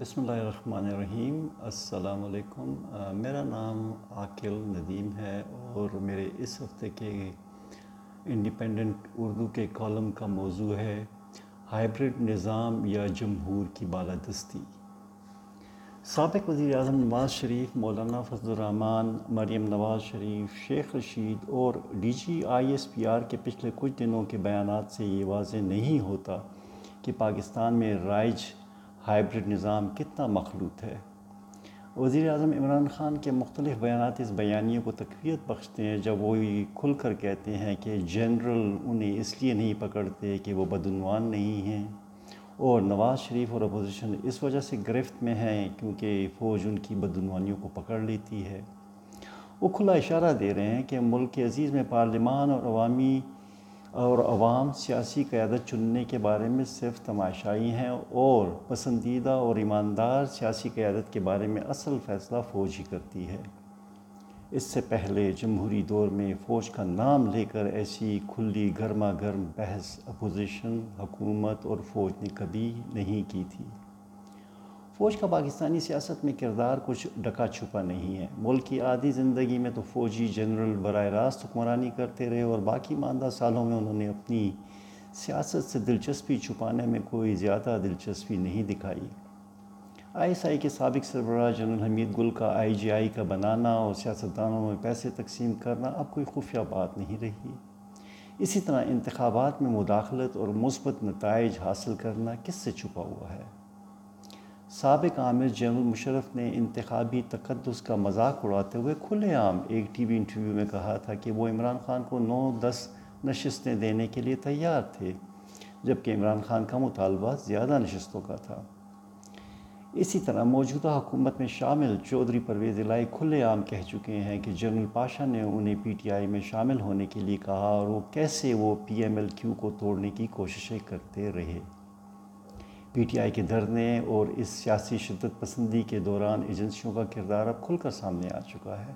بسم اللہ الرحمن الرحیم۔ السلام علیکم۔ میرا نام عاقل ندیم ہے اور میرے اس ہفتے کے انڈیپینڈنٹ اردو کے کالم کا موضوع ہے ہائیبرڈ نظام یا جمہور کی بالادستی۔ سابق وزیر اعظم نواز شریف، مولانا فضل الرحمان مریم نواز شریف، شیخ رشید اور D G I S P R کے پچھلے کچھ دنوں کے بیانات سے یہ واضح نہیں ہوتا کہ پاکستان میں رائج ہائیبرڈ نظام کتنا مخلوط ہے۔ وزیر اعظم عمران خان کے مختلف بیانات اس بیانیوں کو تقویت بخشتے ہیں، جب وہ کھل کر کہتے ہیں کہ جنرل انہیں اس لیے نہیں پکڑتے کہ وہ بدعنوان نہیں ہیں۔ اور نواز شریف اور اپوزیشن اس وجہ سے گرفت میں ہیں کیونکہ فوج ان کی بدعنوانیوں کو پکڑ لیتی ہے۔ وہ کھلا اشارہ دے رہے ہیں کہ ملک کے عزیز میں پارلیمان اور عوامی اور عوام سیاسی قیادت چننے کے بارے میں صرف تماشائی ہیں اور پسندیدہ اور ایماندار سیاسی قیادت کے بارے میں اصل فیصلہ فوج ہی کرتی ہے۔ اس سے پہلے جمہوری دور میں فوج کا نام لے کر ایسی کھلی گرما گرم بحث اپوزیشن، حکومت اور فوج نے کبھی نہیں کی تھی۔ فوج کا پاکستانی سیاست میں کردار کچھ ڈکا چھپا نہیں ہے۔ ملک کی آدھی زندگی میں تو فوجی جنرل براہ راست حکمرانی کرتے رہے اور باقی ماندہ سالوں میں انہوں نے اپنی سیاست سے دلچسپی چھپانے میں کوئی زیادہ دلچسپی نہیں دکھائی۔ آئی ایس آئی کے سابق سربراہ جنرل حمید گل کا آئی جی آئی کا بنانا اور سیاستدانوں میں پیسے تقسیم کرنا اب کوئی خفیہ بات نہیں رہی۔ اسی طرح انتخابات میں مداخلت اور مثبت نتائج حاصل کرنا کس سے چھپا ہوا ہے؟ سابق عامر جنرل مشرف نے انتخابی تقدس کا مذاق اڑاتے ہوئے کھلے عام ایک ٹی وی انٹرویو میں کہا تھا کہ وہ عمران خان کو نو دس نشستیں دینے کے لیے تیار تھے، جبکہ عمران خان کا مطالبہ زیادہ نشستوں کا تھا۔ اسی طرح موجودہ حکومت میں شامل چودھری پرویز الہی کھلے عام کہہ چکے ہیں کہ جنرل پاشا نے انہیں پی ٹی آئی میں شامل ہونے کے لیے کہا اور وہ کیسے وہ پی ایم ایل کیو کو توڑنے کی کوششیں کرتے رہے۔ پی ٹی آئی کے دھرنے اور اس سیاسی شدت پسندی کے دوران ایجنسیوں کا کردار اب کھل کر سامنے آ چکا ہے،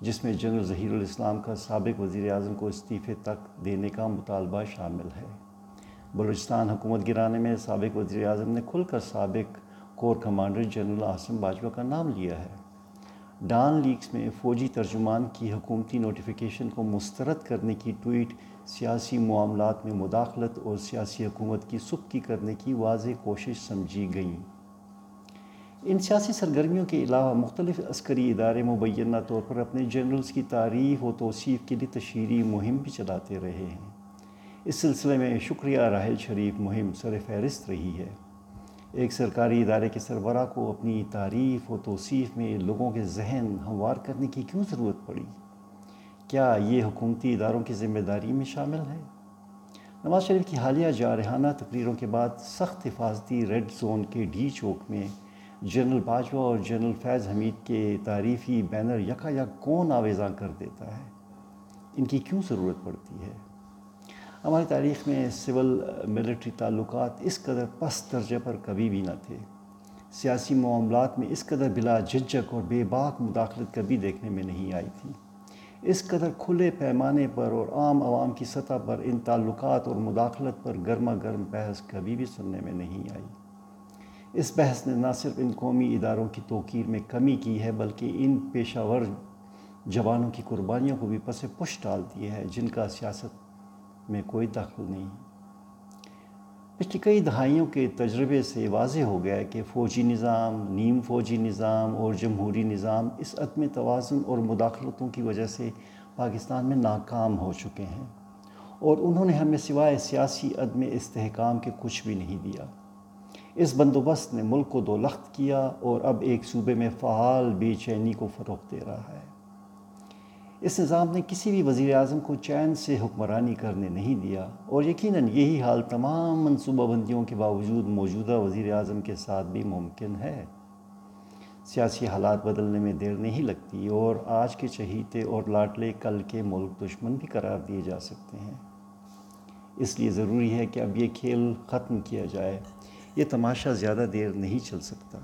جس میں جنرل ظہیر الاسلام کا سابق وزیر اعظم کو استعفے تک دینے کا مطالبہ شامل ہے۔ بلوچستان حکومت گرانے میں سابق وزیر اعظم نے کھل کر سابق corps commander general Asim Bajwa کا نام لیا ہے۔ ڈان لیکس میں فوجی ترجمان کی حکومتی نوٹیفیکیشن کو مسترد کرنے کی ٹویٹ، سیاسی معاملات میں مداخلت اور سیاسی حکومت کی سختی کرنے کی واضح کوشش سمجھی گئیں۔ ان سیاسی سرگرمیوں کے علاوہ مختلف عسکری ادارے مبینہ طور پر اپنے جنرلز کی تعریف و توصیف کے لیے تشہیری مہم بھی چلاتے رہے ہیں۔ اس سلسلے میں شکریہ راحل شریف مہم سر فہرست رہی ہے۔ ایک سرکاری ادارے کے سربراہ کو اپنی تعریف و توصیف میں لوگوں کے ذہن ہموار کرنے کی کیوں ضرورت پڑی؟ کیا یہ حکومتی اداروں کی ذمہ داری میں شامل ہے؟ نواز شریف کی حالیہ جارحانہ تقریروں کے بعد سخت حفاظتی ریڈ زون کے ڈی چوک میں جنرل باجوہ اور جنرل فیض حمید کے تعریفی بینر یکا یک کون آویزاں کر دیتا ہے؟ ان کی کیوں ضرورت پڑتی ہے؟ ہماری تاریخ میں سول ملٹری تعلقات اس قدر پس درجہ پر کبھی بھی نہ تھے۔ سیاسی معاملات میں اس قدر بلا جھجک اور بے باک مداخلت کبھی دیکھنے میں نہیں آئی تھی۔ اس قدر کھلے پیمانے پر اور عام عوام کی سطح پر ان تعلقات اور مداخلت پر گرما گرم بحث کبھی بھی سننے میں نہیں آئی۔ اس بحث نے نہ صرف ان قومی اداروں کی توقیر میں کمی کی ہے بلکہ ان پیشہ ور جوانوں کی قربانیوں کو بھی پس پش ڈال دی ہے جن کا سیاست میں کوئی دخل نہیں۔ پچھلی کئی دہائیوں کے تجربے سے واضح ہو گیا ہے کہ فوجی نظام، نیم فوجی نظام اور جمہوری نظام اس عدم توازن اور مداخلتوں کی وجہ سے پاکستان میں ناکام ہو چکے ہیں اور انہوں نے ہمیں سوائے سیاسی عدم استحکام کے کچھ بھی نہیں دیا۔ اس بندوبست نے ملک کو دو لخت کیا اور اب ایک صوبے میں فعال بے چینی کو فروغ دے رہا ہے۔ اس نظام نے کسی بھی وزیر اعظم کو چین سے حکمرانی کرنے نہیں دیا اور یقیناً یہی حال تمام منصوبہ بندیوں کے باوجود موجودہ وزیر اعظم کے ساتھ بھی ممکن ہے۔ سیاسی حالات بدلنے میں دیر نہیں لگتی اور آج کے چہیتے اور لاٹلے کل کے ملک دشمن بھی قرار دیے جا سکتے ہیں۔ اس لیے ضروری ہے کہ اب یہ کھیل ختم کیا جائے۔ یہ تماشا زیادہ دیر نہیں چل سکتا۔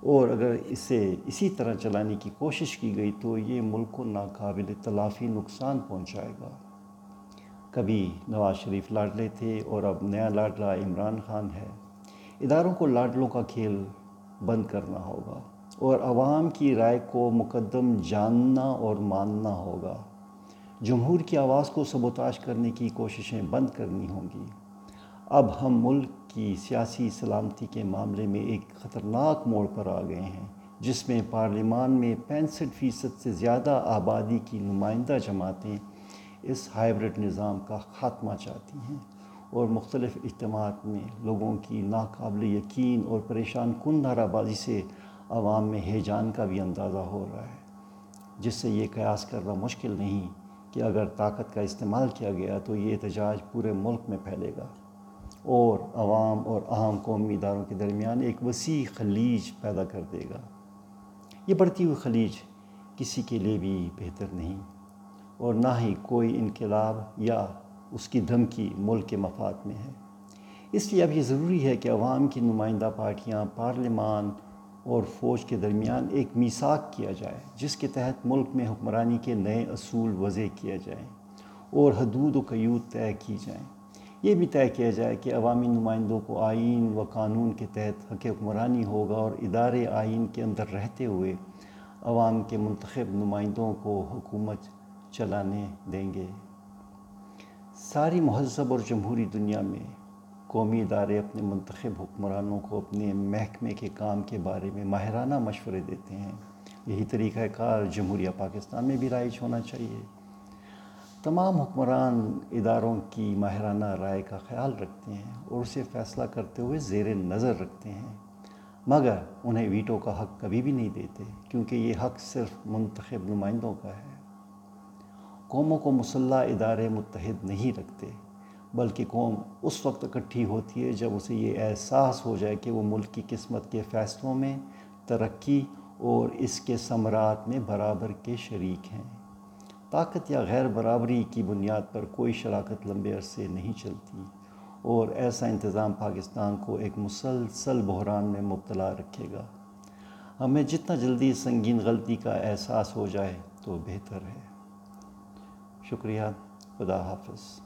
اور اگر اسے اسی طرح چلانے کی کوشش کی گئی تو یہ ملک کو ناقابل تلافی نقصان پہنچائے گا۔ کبھی نواز شریف لاڈلے تھے اور اب نیا لاڈلا عمران خان ہے۔ اداروں کو لاڈلوں کا کھیل بند کرنا ہوگا اور عوام کی رائے کو مقدم جاننا اور ماننا ہوگا۔ جمہور کی آواز کو سبوتاش کرنے کی کوششیں بند کرنی ہوں گی۔ اب ہم ملک کی سیاسی سلامتی کے معاملے میں ایک خطرناک موڑ پر آ گئے ہیں، جس میں پارلیمان میں پینسٹھ فیصد سے زیادہ آبادی کی نمائندہ جماعتیں اس ہائیبرڈ نظام کا خاتمہ چاہتی ہیں اور مختلف اجتماعات میں لوگوں کی ناقابل یقین اور پریشان کن نعرہ بازی سے عوام میں ہیجان کا بھی اندازہ ہو رہا ہے، جس سے یہ قیاس کرنا مشکل نہیں کہ اگر طاقت کا استعمال کیا گیا تو یہ احتجاج پورے ملک میں پھیلے گا۔ اور عوام اور اہم قومی اداروں کے درمیان ایک وسیع خلیج پیدا کر دے گا۔ یہ بڑھتی ہوئی خلیج کسی کے لیے بھی بہتر نہیں، اور نہ ہی کوئی انقلاب یا اس کی دھمکی ملک کے مفاد میں ہے۔ اس لیے اب یہ ضروری ہے کہ عوام کی نمائندہ پارٹیاں پارلیمان اور فوج کے درمیان ایک میساک کیا جائے، جس کے تحت ملک میں حکمرانی کے نئے اصول وضع کیا جائیں اور حدود و قیود طے کی جائیں۔ یہ بھی طے کیا جائے کہ عوامی نمائندوں کو آئین و قانون کے تحت حق حکمرانی ہوگا اور ادارے آئین کے اندر رہتے ہوئے عوام کے منتخب نمائندوں کو حکومت چلانے دیں گے۔ ساری مہذب اور جمہوری دنیا میں قومی ادارے اپنے منتخب حکمرانوں کو اپنے محکمے کے کام کے بارے میں ماہرانہ مشورے دیتے ہیں۔ یہی طریقہ کار جمہوریہ پاکستان میں بھی رائج ہونا چاہیے۔ تمام حکمران اداروں کی ماہرانہ رائے کا خیال رکھتے ہیں اور اسے فیصلہ کرتے ہوئے زیر نظر رکھتے ہیں۔ مگر انہیں ویٹو کا حق کبھی بھی نہیں دیتے، کیونکہ یہ حق صرف منتخب نمائندوں کا ہے۔ قوموں کو مسلح ادارے متحد نہیں رکھتے، بلکہ قوم اس وقت اکٹھی ہوتی ہے جب اسے یہ احساس ہو جائے کہ وہ ملک کی قسمت کے فیصلوں میں ترقی اور اس کے ثمرات میں برابر کے شریک ہیں۔ طاقت یا غیر برابری کی بنیاد پر کوئی شراکت لمبے عرصے نہیں چلتی اور ایسا انتظام پاکستان کو ایک مسلسل بحران میں مبتلا رکھے گا۔ ہمیں جتنا جلدی سنگین غلطی کا احساس ہو جائے تو بہتر ہے۔ شکریہ۔ خدا حافظ۔